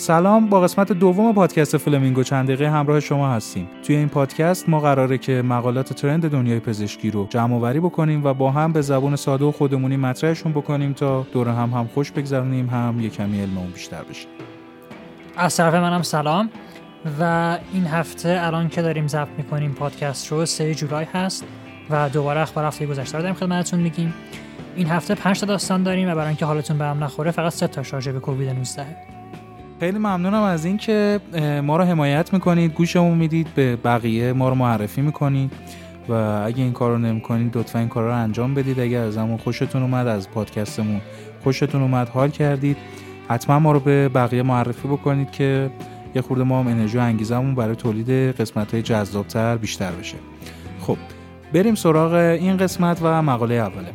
سلام با قسمت دوم پادکست فلمینگو چند دقیقه همراه شما هستیم. توی این پادکست ما قراره که مقالات ترند دنیای پزشکی رو جمع وری بکنیم و با هم به زبون ساده و خودمونی مطرحشون بکنیم تا دور هم هم خوش بگذرونیم هم یه کمی علممون بیشتر بشه. از طرف منم سلام و این هفته الان که داریم ضبط می‌کنیم پادکست رو 3 جولای هست و دوباره اخبار هفته گذشته رو داریم خدمتتون میگیم. این هفته 5 تا داستان داریم و برای اینکه حالتون به هم نخوره فقط 3 تا شارژ به کووید 19 خیلی ممنونم از اینکه ما رو حمایت می‌کنید گوشمون می‌دید به بقیه ما رو معرفی می‌کنید و اگه این کار رو نمی‌کنید لطفا این کار رو انجام بدید. اگر از همون خوشتون اومد از پادکستمون خوشتون اومد حال کردید حتما ما رو به بقیه معرفی بکنید که یه خورده ما هم انرژی و انگیزمون برای تولید قسمت های جذابتر بیشتر بشه. خب بریم سراغ این قسمت و مقاله اوله.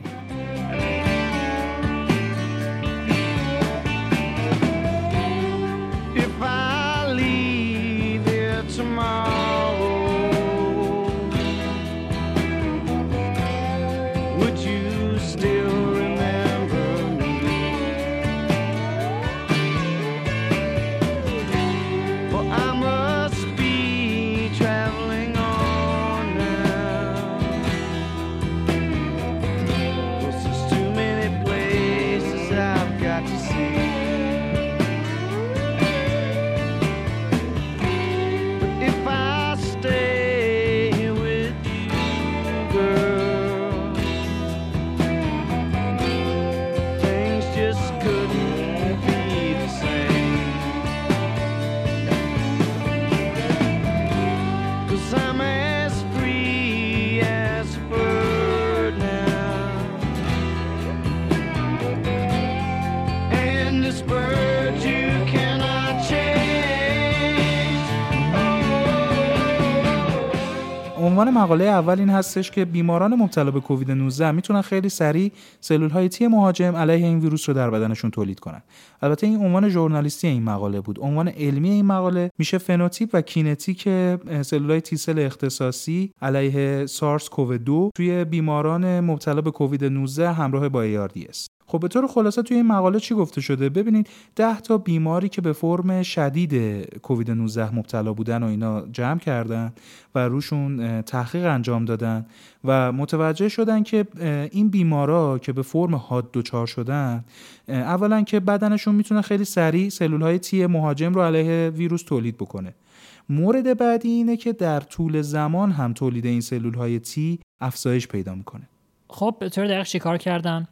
مقاله اول این هستش که بیماران مبتلا به کووید 19 می‌تونن خیلی سریع سلول های تی مهاجم علیه این ویروس رو در بدنشون تولید کنن. البته این عنوان ژورنالیستی این مقاله بود. عنوان علمی این مقاله میشه فنوتیپ و کینتیک سلول های تی سل اختصاصی علیه سارس کوو 2 توی بیماران مبتلا به کووید 19 همراه با ARDS. خب به طور خلاصه توی این مقاله چی گفته شده؟ ببینید 10 تا بیماری که به فرم شدید کووید 19 مبتلا بودن و اینا جمع کردن و روشون تحقیق انجام دادن و متوجه شدن که این بیمارا که به فرم حاد دچار شدن اولا که بدنشون می‌تونه خیلی سریع سلول های تی مهاجم رو علیه ویروس تولید بکنه. مورد بعدی اینه که در طول زمان هم تولید این سلول های تی افزایش پیدا می‌کنه. خب به طور دقیق چیکار کردن؟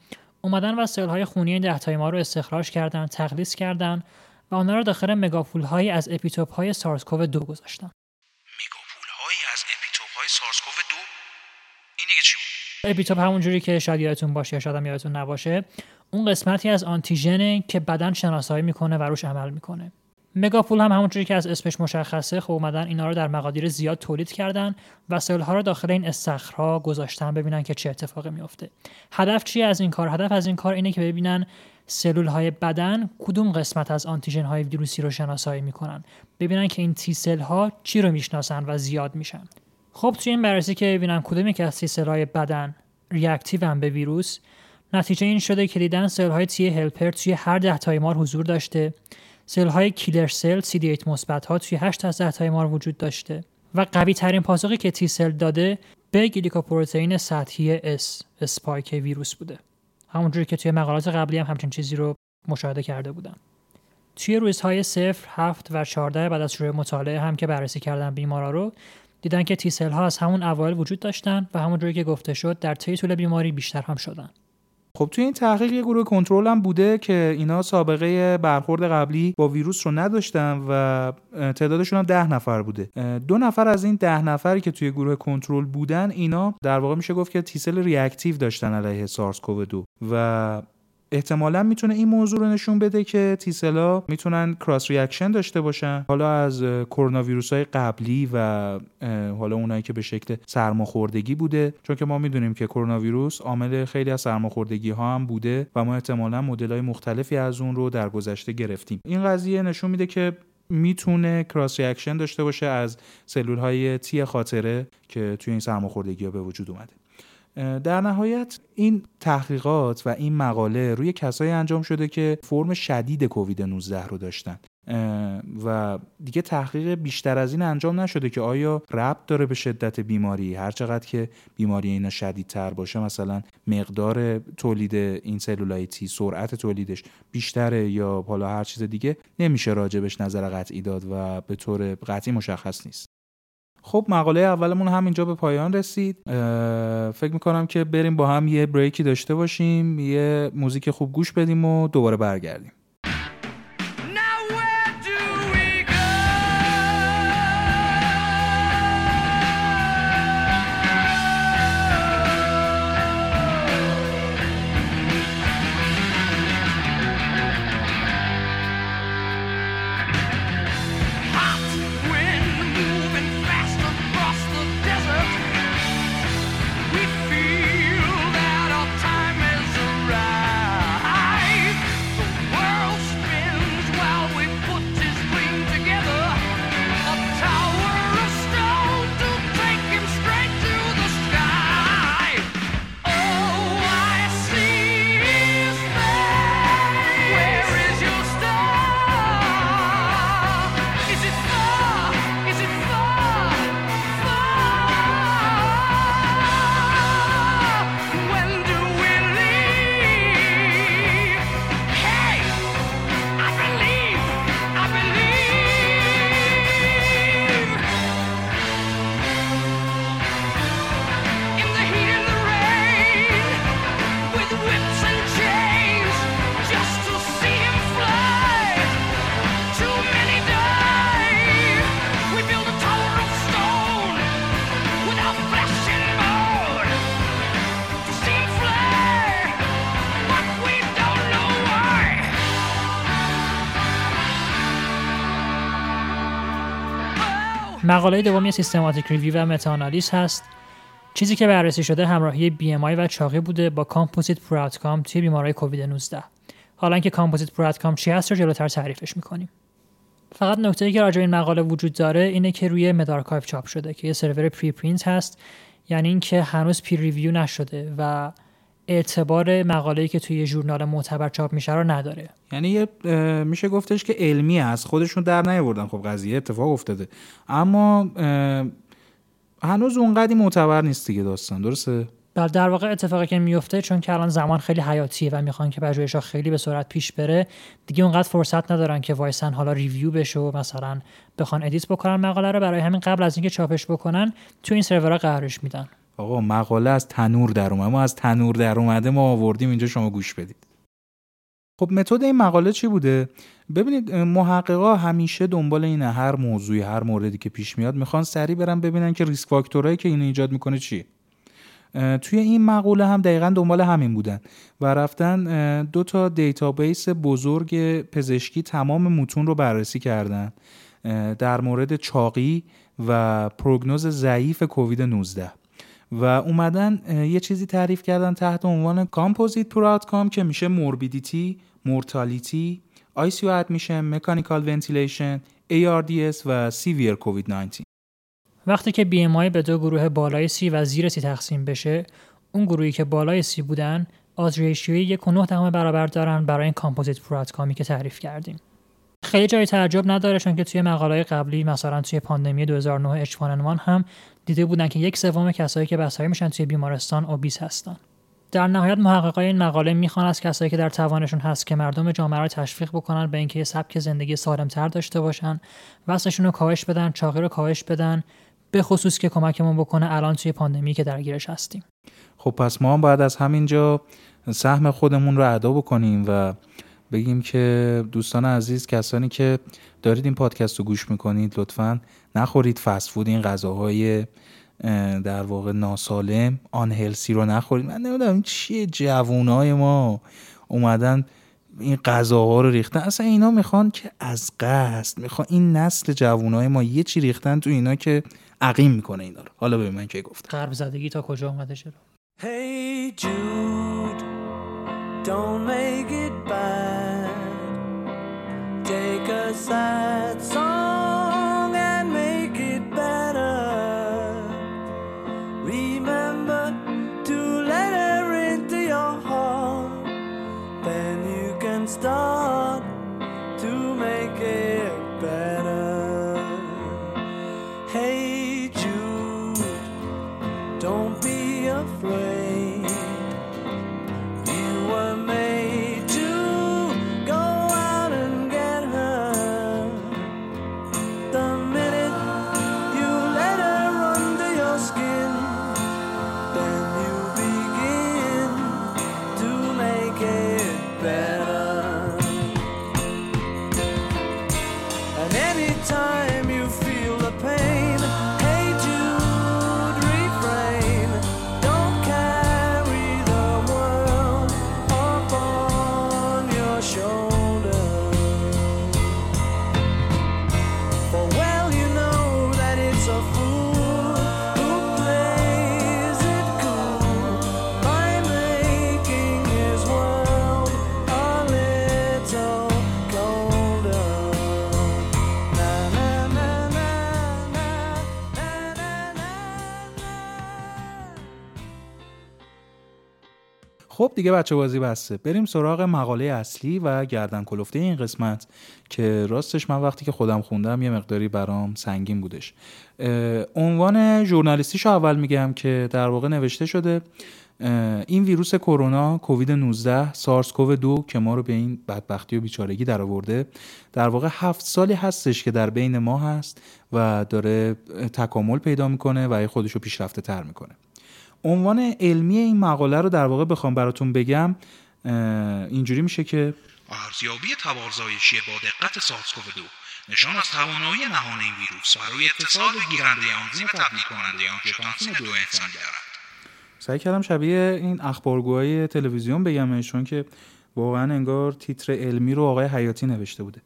اومدن و های خونی دهتای ما رو استخراج کردن تقلیص کردن و آنها رو داخل megapool هایی از epitope های SARS-CoV 2 گذاشتن. megapool هایی از epitope های SARS-CoV 2 این دیگه چی بود؟ epitope همون جوری که شاید یادتون باشه یا شاید هم یادتون نباشه اون قسمتی از آنتیژنه که بدن شناسایی می‌کنه و روش عمل می‌کنه. megapool هم همونجوری که از اسمش مشخصه خب اومدن اینا رو در مقادیر زیاد تولید کردن و سلول ها رو داخل این استخرها گذاشتن ببینن که چه اتفاقی میفته هدف چی از این کار؟ هدف از این کار اینه که ببینن سلول های بدن کدوم قسمت از آنتیژن های ویروسی رو شناسایی می‌کنن. ببینن که این T cell ها چی رو می‌شناسن و زیاد میشن. خب توی این بررسی که ببینن کدوم که از T های بدن reactive به ویروس نتیجه این شده که دیدن cell های T helper توی هر ده تا بیمار حضور داشته. cell های killer cell CD8 مثبت ها توی 8 از 10 تا بیمار وجود داشته و قوی ترین پاسخی که T cell داده به گلیکوپروتئین سطحی S spike ویروس بوده. همونجوری که توی مقالات قبلی هم همچین چیزی رو مشاهده کرده بودم. توی روزهای 0 7 و 14 بعد از شروع مطالعه هم که بررسی کردن بیمارا رو دیدن که تی سل ها از همون اوایل وجود داشتن و همونجوری که گفته شد در طی طول بیماری بیشتر هم شدن. خب توی این تحقیق یه گروه کنترل هم بوده که اینا سابقه برخورد قبلی با ویروس رو نداشتن و تعدادشون هم ده نفر بوده. دو نفر از این ده نفری که توی گروه کنترل بودن اینا در واقع میشه گفت که تیسل ریاکتیو داشتن علیه سارس کوو 2 و احتمالا می‌تونه این موضوع رو نشون بده که T cell ها می‌تونن cross reaction داشته باشن. حالا از کرونا ویروس های قبلی و حالا اونایی که به شکل سرماخوردگی بوده چون که ما می‌دونیم که کرونا ویروس عامل خیلی از سرماخوردگی ها هم بوده و ما احتمالا مدل های مختلفی از اون رو در گذشته گرفتیم. این قضیه نشون میده که می‌تونه cross reaction داشته باشه از سلول های T خاطره که توی این سرماخوردگی ها به وجود اومده. در نهایت این تحقیقات و این مقاله روی کسایی انجام شده که فرم شدید کووید 19 رو داشتن. و دیگه تحقیق بیشتر از این انجام نشده که آیا ربط داره به شدت بیماری؟ هر چقدر که بیماری اینا شدیدتر باشه مثلا مقدار تولید این سلولای تی سرعت تولیدش بیشتره یا حالا هر چیز دیگه نمیشه راجبش نظر قطعی داد و به طور قطعی مشخص نیست. خب مقاله اولمون همینجا به پایان رسید. فکر می‌کنم که بریم با هم یه بریکی داشته باشیم یه موزیک خوب گوش بدیم و دوباره برگردیم. مقاله دومی systematic review و meta-analysis هست. چیزی که بررسی شده همراهی BMI و چاقی بوده با composite poor outcome توی بیماری کووید 19 حالا اینکه composite poor outcome چی هست رو جلوتر تعریفش می‌کنیم. فقط نکته که راجع این مقاله وجود داره اینه که روی medRxiv چاپ شده که یه server preprint هست. یعنی اینکه هنوز peer review نشده و اعتبار مقاله‌ای که توی ژورنال معتبر چاپ میشه رو نداره. یعنی میشه گفتش که علمی است. خودشون در نیاوردن. خب قضیه اتفاق افتاده. اما هنوز اونقدی معتبر نیست دیگه داستان. درسته؟ بله در واقع اتفاقی که میفته چون که الان زمان خیلی حیاتیه و می‌خوان که پژوهش‌ها خیلی به سرعت پیش بره دیگه اونقدر فرصت ندارن که وایسن حالا review بشه و مثلا بخوان edit بکنن مقاله رو. برای همین قبل از اینکه چاپش بکنن تو این سرورها قرارش میدن. آقا مقاله از تنور در اومده. ما از تنور در اومده ما آوردیم اینجا شما گوش بدید. خب method این مقاله چی بوده؟ ببینید محققا همیشه دنبال اینه هر موضوعی هر موردی که پیش میاد می‌خوان سریع برن ببینن که risk factor هایی که اینو ایجاد می‌کنه چی توی این مقوله هم دقیقا دنبال همین بودن و رفتن دو تا database بزرگ پزشکی تمام متون رو بررسی کردن در مورد چاقی و prognosis ضعیف کووید 19 و اومدن یه چیزی تعریف کردن تحت عنوان composite poor outcome که میشه morbidity، mortality، ICU admission، mechanical ventilation، ARDS و severe کووید 19 وقتی که BMI به دو گروه بالای سی و زیر سی تقسیم بشه اون گروهی که بالای سی بودن odds ratio ی یک و نه برابر دارن برای این composite poor outcome ی که تعریف کردیم. خیلی جای تعجب نداره چون که توی مقاله قبلی مثلا توی پاندمی 2009 H هم دیده بودن که یک سوم کسایی که بستری میشن توی بیمارستان اوبیس هستن. در نهایت محققای این مقاله می‌خوان از کسایی که در توانشون هست که مردم جامعه رو تشویق بکنن به اینکه سبک زندگی سالمتر داشته باشن وزنشون رو کاهش بدن چاقی رو کاهش بدن به خصوص که کمکمون بکنه الان توی پاندمی که درگیرش هستیم. خب پس ما هم باید از همینجا سهم خودمون رو ادا بکنیم و بگیم که دوستان عزیز کسانی که دارید این پادکست رو گوش می‌کنید لطفا نخورید فود این غذاهای در واقع ناسالم آن هلسی رو نخورید. من نمی‌دونم چیه جوونای ما اومدن این غذاها رو ریختن. اصلا اینا می‌خوان که از قصد می‌خوان این نسل جوونای ما یه چی ریختن تو اینا که عقیم می‌کنه اینا رو. حالا ببین من که گفتم. غرب زدگی تا کجا اومده چرا Hey Jude, don't make it bad. Take a sad song and make it better. Remember دیگه بچه بازی بسته. بریم سراغ مقاله اصلی و گردن کلفته این قسمت که راستش من وقتی که خودم خوندم یه مقداری برام سنگین بودش. عنوان ژورنالیستیشو اول میگم که در واقع نوشته شده این ویروس کرونا کووید 19 سارس کوو 2 که ما رو به این بدبختی و بیچارگی در آورده در واقع هفت سالی هستش که در بین ما هست و داره تکامل پیدا می‌کنه و خودش رو پیشرفته تر می‌کنه. عنوان علمی این مقاله رو در واقع بخوام براتون بگم اینجوری میشه که ارزیابی تبارزایشی با دقت SARS-CoV-2 نشان از توانایی نهان این ویروس برای اتصال گیرنده آنزیم تبدیل کننده آنژیوتانسین دو انسانی دارد. سعی کردم شبیه این اخبارگوهای تلویزیون بگمش چون که واقعا انگار تیتر علمی رو آقای حیاتی نوشته بوده.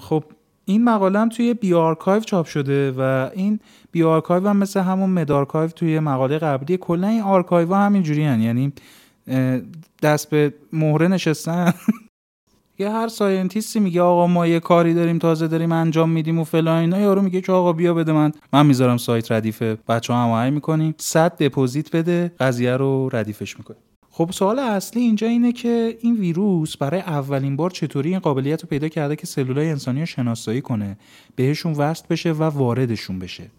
خب این مقاله هم توی bioRxiv چاپ شده و این bioRxiv هم مثل همون medRxiv توی مقاله قبلی. کلا این آرکایو ها همینجوری هن. یعنی دست به مهره نشستن. یه هر scientist ی میگه آقا ما یه کاری داریم تازه داریم انجام میدیم و فلان اینا. یارو میگه که آقا بیا بده من من می‌ذارم سایت ردیف بچه هماهنگ می‌کنیم. صد deposit بده قضیه رو ردیفش می‌کنیم. خب سوال اصلی اینجا اینه که این ویروس برای اولین بار چطوری این قابلیت رو پیدا کرده که سلولای انسانی رو شناسایی کنه بهشون وصل بشه و واردشون بشه.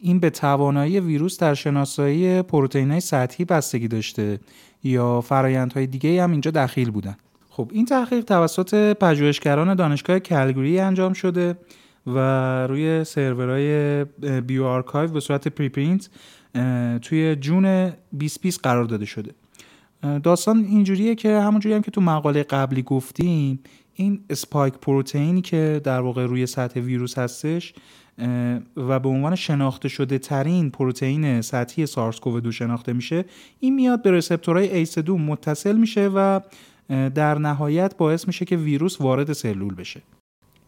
این به توانایی ویروس در شناسایی پروتئین‌های سطحی بستگی داشته یا فرایندهای دیگه هم اینجا دخیل بودن. خب این تحقیق توسط پژوهشگران دانشگاه کلگری انجام شده و روی سرورهای bioRxiv به صورت preprint توی جون 2020 قرار داده شده. داستان اینجوریه که همونجوری هم که تو مقاله قبلی گفتیم این spike پروتئینی که در واقع روی سطح ویروس هستش و به عنوان شناخته شده ترین پروتئین سطحی SARS-CoV-2 شناخته میشه این میاد به receptor های ACE2 متصل میشه و در نهایت باعث میشه که ویروس وارد سلول بشه.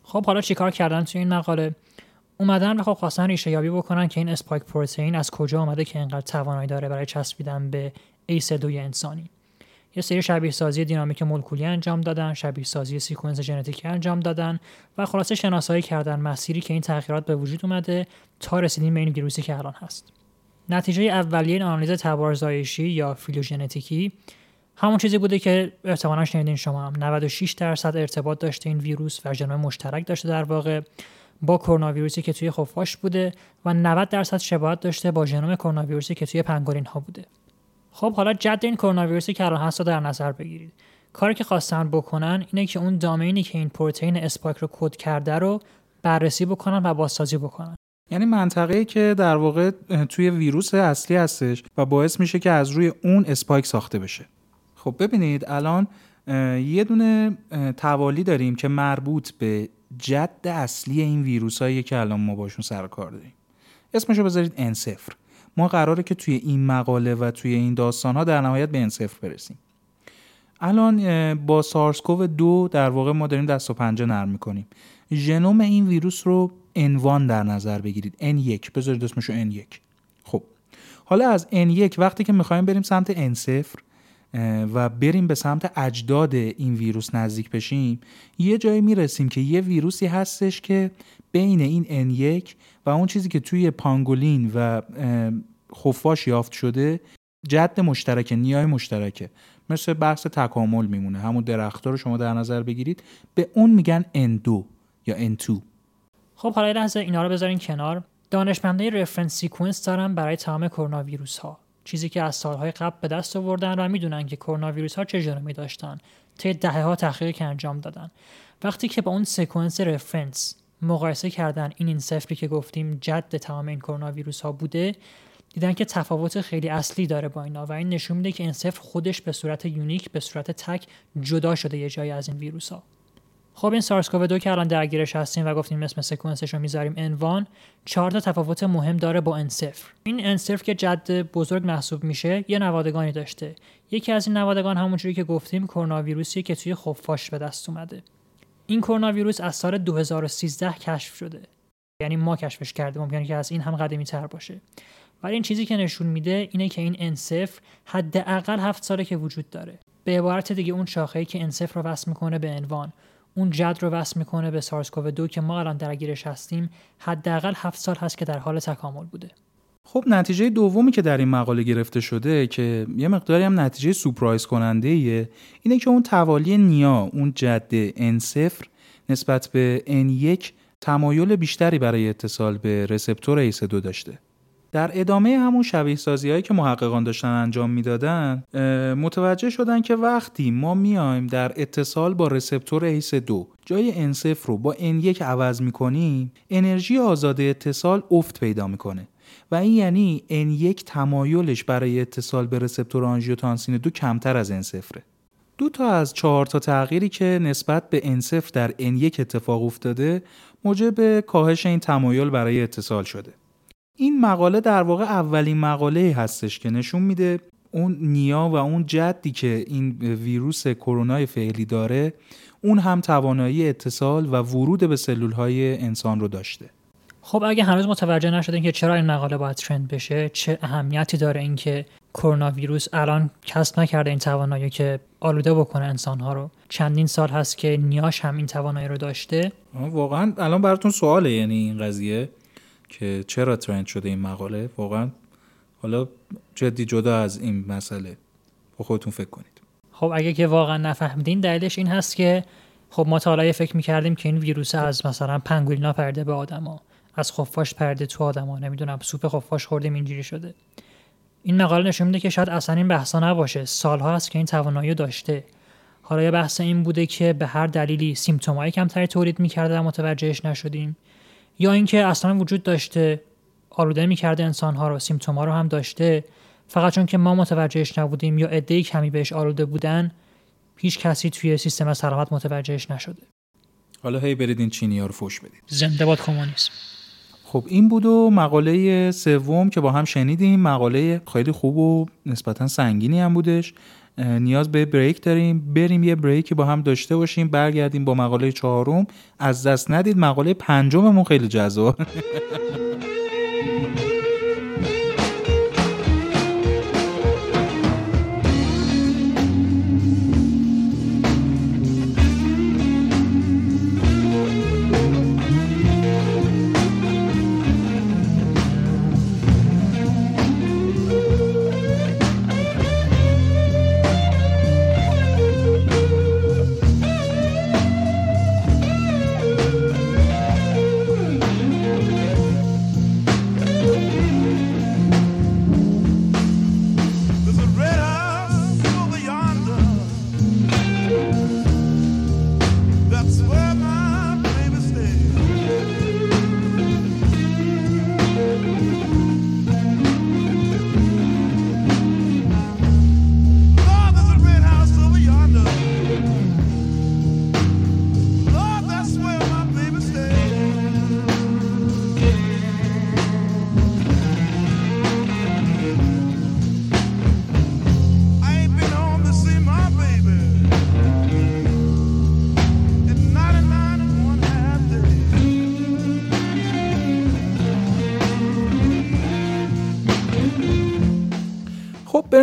خب حالا چیکار کردن توی این مقاله؟ اومدن و خب خواستن ریشه یابی بکنن که این spike پروتئین از کجا آمده که اینقدر توانایی داره برای چسبیدن به ACE2 انسانی. یه سری شبیه سازی دینامیک مولکولی انجام دادن شبیه سازی sequence ژنتیکی انجام دادن و خلاصه شناسایی کردن مسیری که این تغییرات به وجود اومده تا رسیدیم به این ویروسی که الان هست. نتیجه اولیه این آنالیز تبارزایشی یا فیلوژنتیکی همون چیزی بوده که احتمالا شنیدین شما هم. 96 درصد ارتباط داشته این ویروس و ژنوم مشترک داشته در واقع با کرونا ویروسی که توی خفاش بوده و 90 درصد شباهت داشته با ژنوم کرونا ویروسی که توی پنگولین ها بوده. خب حالا جد این کرونا ویروسی که الان رو در نظر بگیرید. کاری که خواستن بکنن اینه که اون domain ی که این پروتئین spike رو کد کرده رو بررسی بکنن و بازسازی بکنن. یعنی منطقه‌ای که در واقع توی ویروس اصلی هستش و باعث میشه که از روی اون spike ساخته بشه. خب ببینید الان یه دونه توالی داریم که مربوط به جد اصلی این ویروس که الان ما باشون سر کار داریم. اسمشو بذارید ان صفر. ما قراره که توی این مقاله و توی این داستان ها در نهایت به ان صفر برسیم. الان با سارسکوو دو در واقع ما داریم دست و پنجه نرم می‌کنیم. ژنوم این ویروس رو N1 در نظر بگیرید. N1 بذارید اسمشو N1 خب. حالا از N1 وقتی که می‌خوایم بریم سمت N0 اه، و بریم به سمت اجداد این ویروس نزدیک بشیم یه جایی می‌رسیم که یه ویروسی هستش که بین این N1 و اون چیزی که توی پانگولین و خفاش یافت شده جد مشترکه نیای مشترکه. مثل بحث تکامل میمونه. همون درختها رو شما در نظر بگیرید. به اون میگن N2 یا N2 خب حالا لحظه اینا رو بذارین کنار. دانشمندای رفرنس سیکونس دارن برای تمام کرونا ویروس ها چیزی که از سالهای قبل به دست آوردن و می‌دونن که کرونا ویروس ها چه جرمی داشتن. طی دهه ها تحقیقی که انجام دادن. وقتی که با اون sequence reference مقایسه کردن این N صفری که گفتیم جد تمام این کرونا ویروس ها بوده دیدن که تفاوت خیلی اصلی داره با اینا و این نشون میده که این صفر خودش به صورت unique به صورت تک جدا شده یه جایی از این ویروس ها. خب این سارس 2 که الان درگیرش هستیم و گفتیم اسم sequence ش رو می‌ذاریم N one چهار تا تفاوت مهم داره با N صفر. این N صفر که جد بزرگ محسوب میشه یه نوادگانی داشته. یکی از این نوادگان همونجوری که گفتیم کرونا ویروسیه که توی خفاش به دست اومده. این کرونا ویروس از سال 2013 کشف شده. یعنی ما کشفش کردیم. ممکنه که از این هم قدیمی تر باشه. ولی این چیزی که نشون میده اینه که این ان صفر حداقل هفت ساله که وجود داره. به عبارت دیگه اون شاخه‌ای که ان صفر رو وصل می‌کنه به انوان اون جد رو وصل می‌کنه به سارس کوو 2 که ما الان درگیرش هستیم حداقل هفت سال هست که در حال تکامل بوده. خب نتیجه دومی که در این مقاله گرفته شده که یه مقداری هم نتیجه سورپرایز کننده ایه اینه که اون توالی نیا اون جد N0 نسبت به N1 تمایل بیشتری برای اتصال به رسپتور ACE2 داشته. در ادامه همون شبیه سازی هایی که محققان داشتن انجام می‌دادن متوجه شدن که وقتی ما میایم در اتصال با رسپتور ACE2 جای N0 رو با N1 عوض می‌کنیم انرژی آزاد اتصال افت پیدا می‌کنه. و این یعنی N1 تمایلش برای اتصال به رسپتور آنژیوتانسین 2 کمتر از N0 دو تا از چهار تا تغییری که نسبت به N0 در N1 اتفاق افتاده موجب کاهش این تمایل برای اتصال شده. این مقاله در واقع اولین مقاله هستش که نشون میده اون نیا و اون جدی که این ویروس کرونای فعلی داره اون هم توانایی اتصال و ورود به سلول های انسان رو داشته. خب اگه هنوز متوجه نشدین که چرا این مقاله باید ترند بشه چه اهمیتی داره اینکه کرونا ویروس الان کسب نکرده این توانایی که آلوده بکنه انسانها رو؟ چندین سال هست که نیاش هم این توانایی رو داشته. واقعا الان براتون سواله یعنی این قضیه که چرا ترند شده این مقاله. واقعا حالا جدی جدا از این مسئله. با خودتون فکر کنید. خب اگه که واقعا نفهمیدین دلیلش این هست که خب ما تا فکر می‌کردیم که این ویروس از مثلا پنگولینا پرده به آدما. از خفاش پرده تو آدما نمی‌دونم سوپ خفاش خوردیم اینجوری شده. این مقاله نشون میده که شاید اصلا این بحثا نباشه. سالها هست که این توانایی داشته. حالا یه بحث این بوده که به هر دلیلی سیمتومای کمتری تولید می‌کرده و متوجهش نشدیم. یا اینکه اصلا وجود داشته آلوده می‌کرده انسانها رو سیمتوما رو هم داشته. فقط چون که ما متوجهش نبودیم یا عدهای کمی بهش آلوده بودن هیچ کسی توی سیستم سلامت متوجهش نشده. حالا هی برید این چینی ها رو فوش بدید. زنده باد کمونیسم. خب این بود و مقاله سوم که با هم شنیدیم. مقاله خیلی خوب و نسبتا سنگینی هم بودش. نیاز به بریک داریم. بریم یه بریکی با هم داشته باشیم. برگردیم با مقاله چهارم. از دست ندید. مقاله پنجممون خیلی جذاب.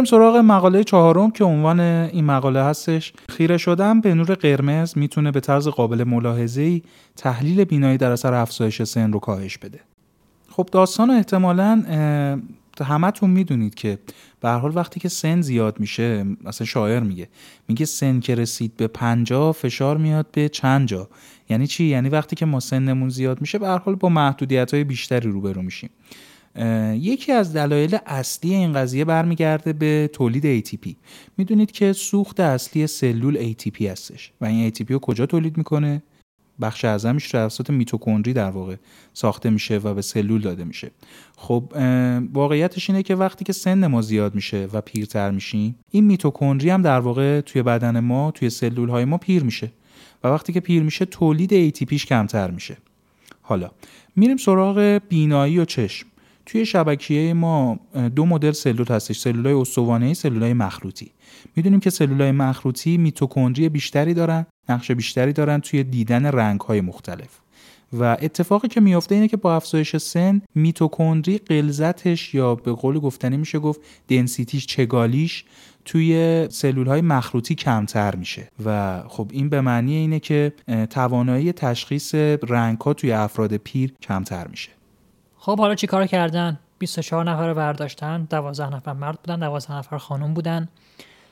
سراغ مقاله چهارم که عنوان این مقاله هستش. خیره شدن به نور قرمز می‌تونه به طرز قابل ملاحظه‌ای تحلیل بینایی در اثر افزایش سن رو کاهش بده. خب داستان احتمالاً همتون می‌دونید که به حال وقتی که سن زیاد میشه مثلا شاعر میگه میگه سن که رسید به پنجاه فشار میاد به چند جا یعنی چی؟ یعنی وقتی که ما سنمون زیاد میشه به حال با محدودیت های بیشتری روبرو میشیم. یکی از دلایل اصلی این قضیه برمیگرده به تولید ATP می‌دونید که سوخت اصلی سلول ATP هستش و این ATP رو کجا تولید می‌کنه؟ بخش اعظمش توسط میتوکندری در واقع ساخته میشه و به سلول داده میشه. خب واقعیتش اینه که وقتی که سن ما زیاد میشه و پیرتر میشیم این میتوکندری هم در واقع توی بدن ما توی سلول های ما پیر میشه و وقتی که پیر میشه تولید ATPش کمتر میشه. حالا میریم سراغ بینایی و چشم. توی شبکیه ما دو مدل سلول هستش سلولای استوانه‌ای سلولای مخروطی. می‌دونیم که سلولای مخروطی میتوکندری بیشتری دارن نقش بیشتری دارن توی دیدن رنگ‌های مختلف. و اتفاقی که میافته اینه که با افزایش سن میتوکندری قلزتش یا به قول گفتنی میشه گفت دنسیتیش چگالیش توی سلول های مخروطی کمتر میشه. و خب این به معنی اینه که توانایی تشخیص رنگ ها توی افراد پیر کمتر میشه. خب حالا چیکار کردن؟ 24 نفر رو برداشتن 12 نفر مرد بودن 12 نفر خانم بودن.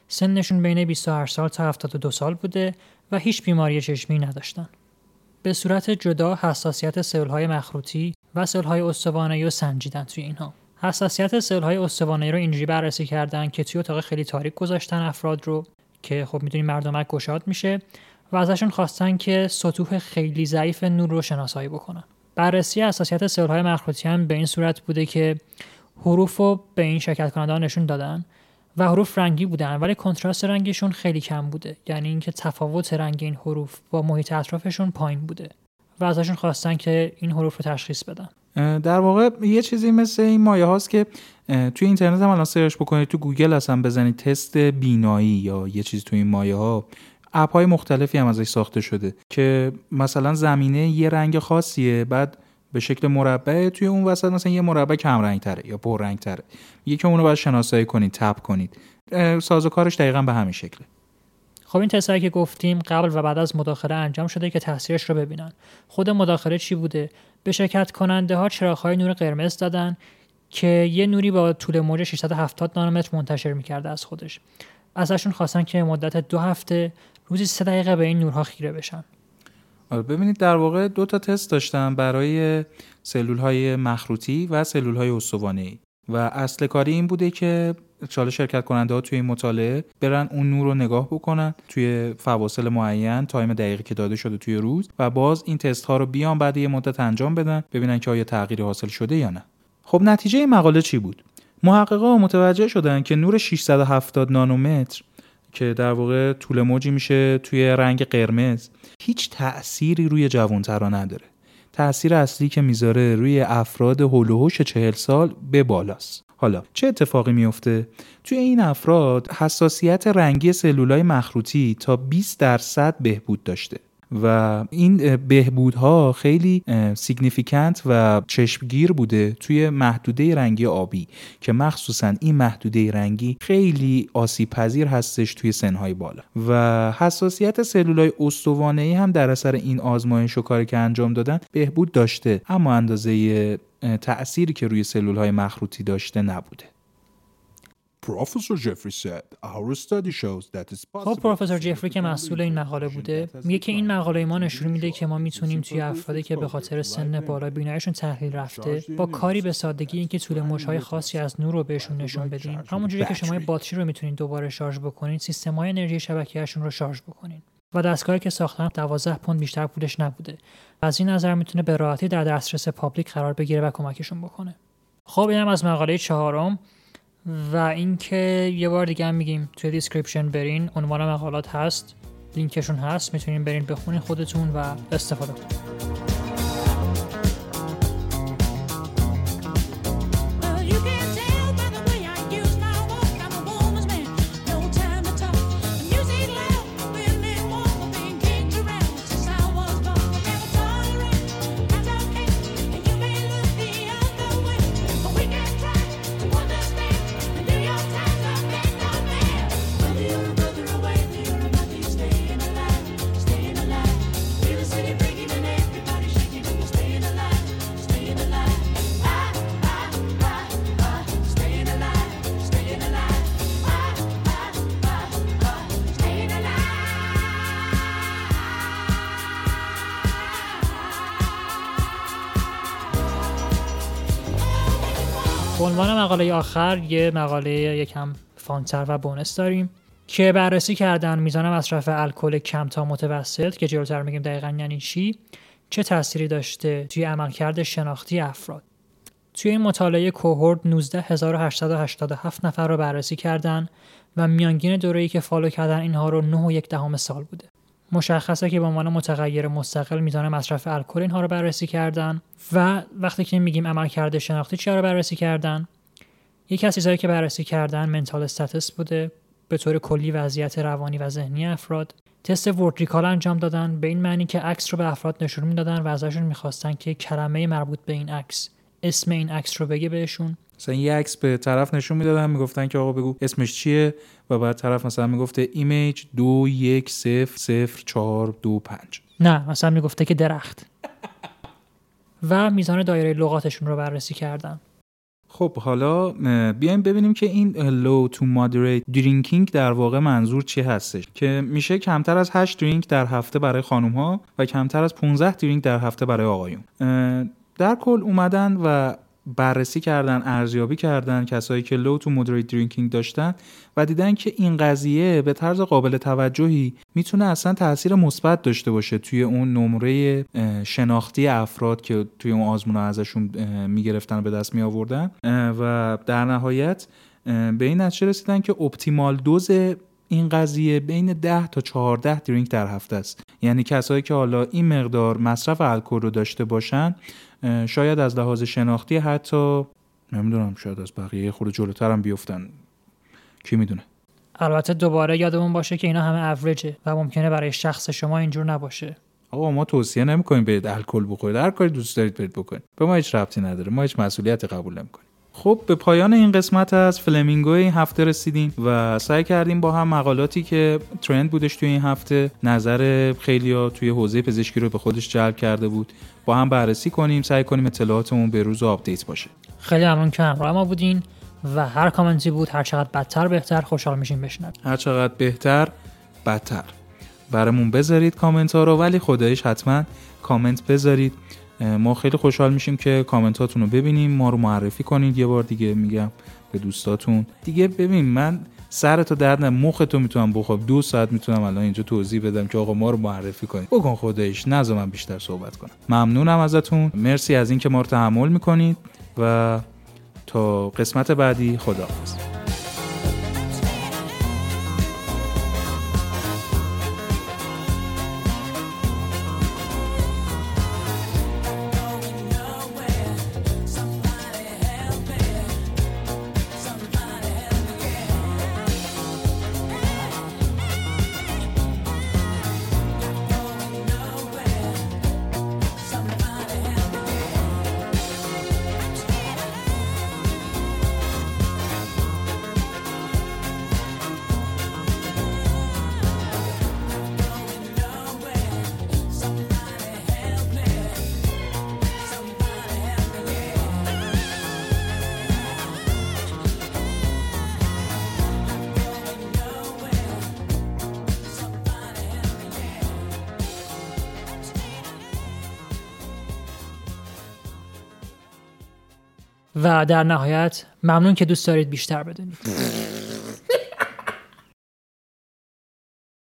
سنشون بین 28 سال تا 72 سال بوده و هیچ بیماری چشمی نداشتن. به صورت جدا حساسیت سلول های مخروطی و سلول های استوانه‌ای رو سنجیدن توی اینها. حساسیت سلول های استوانه‌ای رو اینجوری بررسی کردن که توی اتاق خیلی تاریک گذاشتن افراد رو که خب می‌دونیم مردمک گشاد میشه و ازشون خواستن که سطوح خیلی ضعیف نور رو شناسایی بکنن. بررسی حساسیت سلول های مخروطی هم به این صورت بوده که حروف رو به این شرکت کننده نشون دادن و حروف رنگی بودن ولی کنتراست رنگشون خیلی کم بوده. یعنی اینکه تفاوت رنگ این حروف با محیط اطرافشون پایین بوده و ازشون خواستن که این حروف رو تشخیص بدن. در واقع یه چیزی مثل این مایه هاست که توی اینترنت هم الان search بکنید تو گوگل اصلا بزنید تست بینایی یا یه چیز توی این مایه ها. app های مختلفی هم ازش ساخته شده که مثلا زمینه یه رنگ خاصیه بعد به شکل مربع توی اون وسط مثلا یه مربع کم رنگ تره یا پر رنگ تره میگه که اونو باید شناسایی کنید tap کنید. سازوکارش دقیقا به همین شکله. خب این تستایی که گفتیم قبل و بعد از مداخله انجام شده که تاثیرش رو ببینن. خود مداخله چی بوده؟ به شرکت کننده ها چراغ‌های نور قرمز دادن که یه نوری با طول موج 670 نانومتر منتشر می‌کرده از خودش. ازشون خواستن که مدت دو هفته روزی سه دقیقه به این نورها خیره بشن. آره ببینید در واقع دو تا تست داشتن برای سلول های مخروطی و سلول های استوانه و اصل کاری این بوده که حالا شرکت کننده ها توی این مطالعه برن اون نور رو نگاه بکنن توی فواصل معین time دقیقی که داده شده توی روز و باز این تست ها رو بیان بعد یه مدت انجام بدن ببینن که آیا تغییری حاصل شده یا نه. خب نتیجه این مقاله چی بود؟ محققا متوجه شدن که نور 670 نانومتر که در واقع طول موجی میشه توی رنگ قرمز. هیچ تأثیری روی جوانترا نداره. تأثیر اصلی که می‌ذاره روی افراد هلوهوش چهل سال به بالاست. حالا چه اتفاقی میفته؟ توی این افراد حساسیت رنگی سلولای مخروطی تا 20 درصد بهبود داشته. و این بهبودها خیلی significant و چشمگیر بوده توی محدوده رنگی آبی که مخصوصا این محدوده رنگی خیلی آسیب پذیر هستش توی سنهای بالا. و حساسیت سلولای استوانه هم در اثر این آزمایش و کاری که انجام دادن بهبود داشته اما اندازه تأثیری که روی سلول های مخروطی داشته نبوده. خب پروفسور جفری که مسئول این مقاله بوده میگه که این مقاله ما نشون میده که ما می‌تونیم توی افرادی که به خاطر سن بالا بینایشون تحلیل رفته با کاری به سادگی اینکه طول موجهای خاصی از نور رو بهشون نشون بدیم همونجوری که شما باتری رو می‌تونید دوباره شارژ بکنین سیستم های انرژی شبکهشون رو شارژ بکنین. و دستگاهی که ساختن 12 پوند بیشتر پولش نبوده. و از این نظر می‌تونه به راحتی در دسترس public قرار بگیره و کمکشون بکنه. خب اینم از مقاله چهارم. و اینکه یه بار دیگه هم میگیم توی description برین عنوان مقالات هست لینکشون هست می‌تونین برین بخونین خودتون و استفاده کنین. عنوان مقاله آخر یه مقاله یکم فانتر و بونس داریم که بررسی کردن میزان مصرف الکل کم تا متوسط که جلوتر میگیم دقیقا یعنی چی؟ چه تأثیری داشته توی عملکرد شناختی افراد؟ توی این مطالعه کوهورد 19887 نفر رو بررسی کردن و میانگین دوره‌ای که فالو کردن اینها رو 9 و یک دهم سال بوده. مشخصه که به عنوان متغیر مستقل میزان مصرف الکل اینها رو بررسی کردن و وقتی که میگیم عملکرد شناختی چیا رو بررسی کردن؟ یکی از چیزهایی که بررسی کردن mental status بوده به طور کلی وضعیت روانی و ذهنی افراد. تست word recall انجام دادن به این معنی که عکس رو به افراد نشون می‌دادن و ازشون می‌خواستن که کلمه مربوط به این عکس اسم این عکس رو بگه بهشون. مثلا یه عکس به طرف نشون می‌دادن می‌گفتن که آقا بگو اسمش چیه؟ و بعد طرف مثلا می‌گفته image دو یک صفر صفر چهار دو پنج. نه مثلا می‌گفته که درخت. و میزان دایره لغاتشون رو بررسی کردن. خب حالا بیایم ببینیم که این low to moderate drinking در واقع منظور چی هستش. که میشه کمتر از 8 درینک در هفته برای خانم ها و کمتر از 15 درینک در هفته برای آقایون. در کل اومدن و بررسی کردن ارزیابی کردن کسایی که low to moderate drinking داشتن و دیدن که این قضیه به طرز قابل توجهی می‌تونه اصلا تاثیر مثبت داشته باشه توی اون نمره شناختی افراد که توی اون آزمون ازشون می‌گرفتن و به دست می آوردن و در نهایت به این نتیجه رسیدن که اپتیمال دوز این قضیه بین 10 تا 14 درینک در هفته است. یعنی کسایی که حالا این مقدار مصرف الکل رو داشته باشن شاید از لحاظ شناختی حتی نمی‌دونم شاید از بقیه خود جلوتر هم بیفتن. کی می‌دونه؟ البته دوباره یادمون باشه که اینا همه اوریجه و ممکنه برای شخص شما اینجور نباشه. آقا ما توصیه نمی‌کنیم برید الکل بخورید. هر کاری دوست دارید برید بکنید. به ما هیچ ربطی نداره. ما هیچ مسئولیت قبول نمی‌کنیم. خب به پایان این قسمت از فلمینگو این هفته رسیدیم و سعی کردیم با هم مقالاتی که trend بودش توی این هفته نظر خیلیا توی حوزه پزشکی رو به خودش جلب کرده بود با هم بررسی کنیم. سعی کنیم اطلاعاتمون به روز و update باشه. خیلی ممنون که همراه ما بودین و هر کامنتی بود هر چقدر بدتر بهتر خوشحال میشیم بشنویم. هر چقدر بهتر بدتر. برامون بذارید کامنت ها رو ولی خدایش حتما کامنت بذارید. ما خیلی خوشحال میشیم که کامنت هاتون رو ببینیم. ما رو معرفی کنید. یه بار دیگه میگم به دوستاتون. دیگه ببین من سرتو درد نه مختو می‌تونم بخواب. دو ساعت می‌تونم الان اینجا توضیح بدم که آقا ما رو معرفی کنید. بکن خودش نذار من بیشتر صحبت کنم. ممنونم ازتون. مرسی از اینکه ما رو تحمل می‌کنید و تا قسمت بعدی خداحافظ. و در نهایت ممنون که دوست دارید بیشتر بدونید.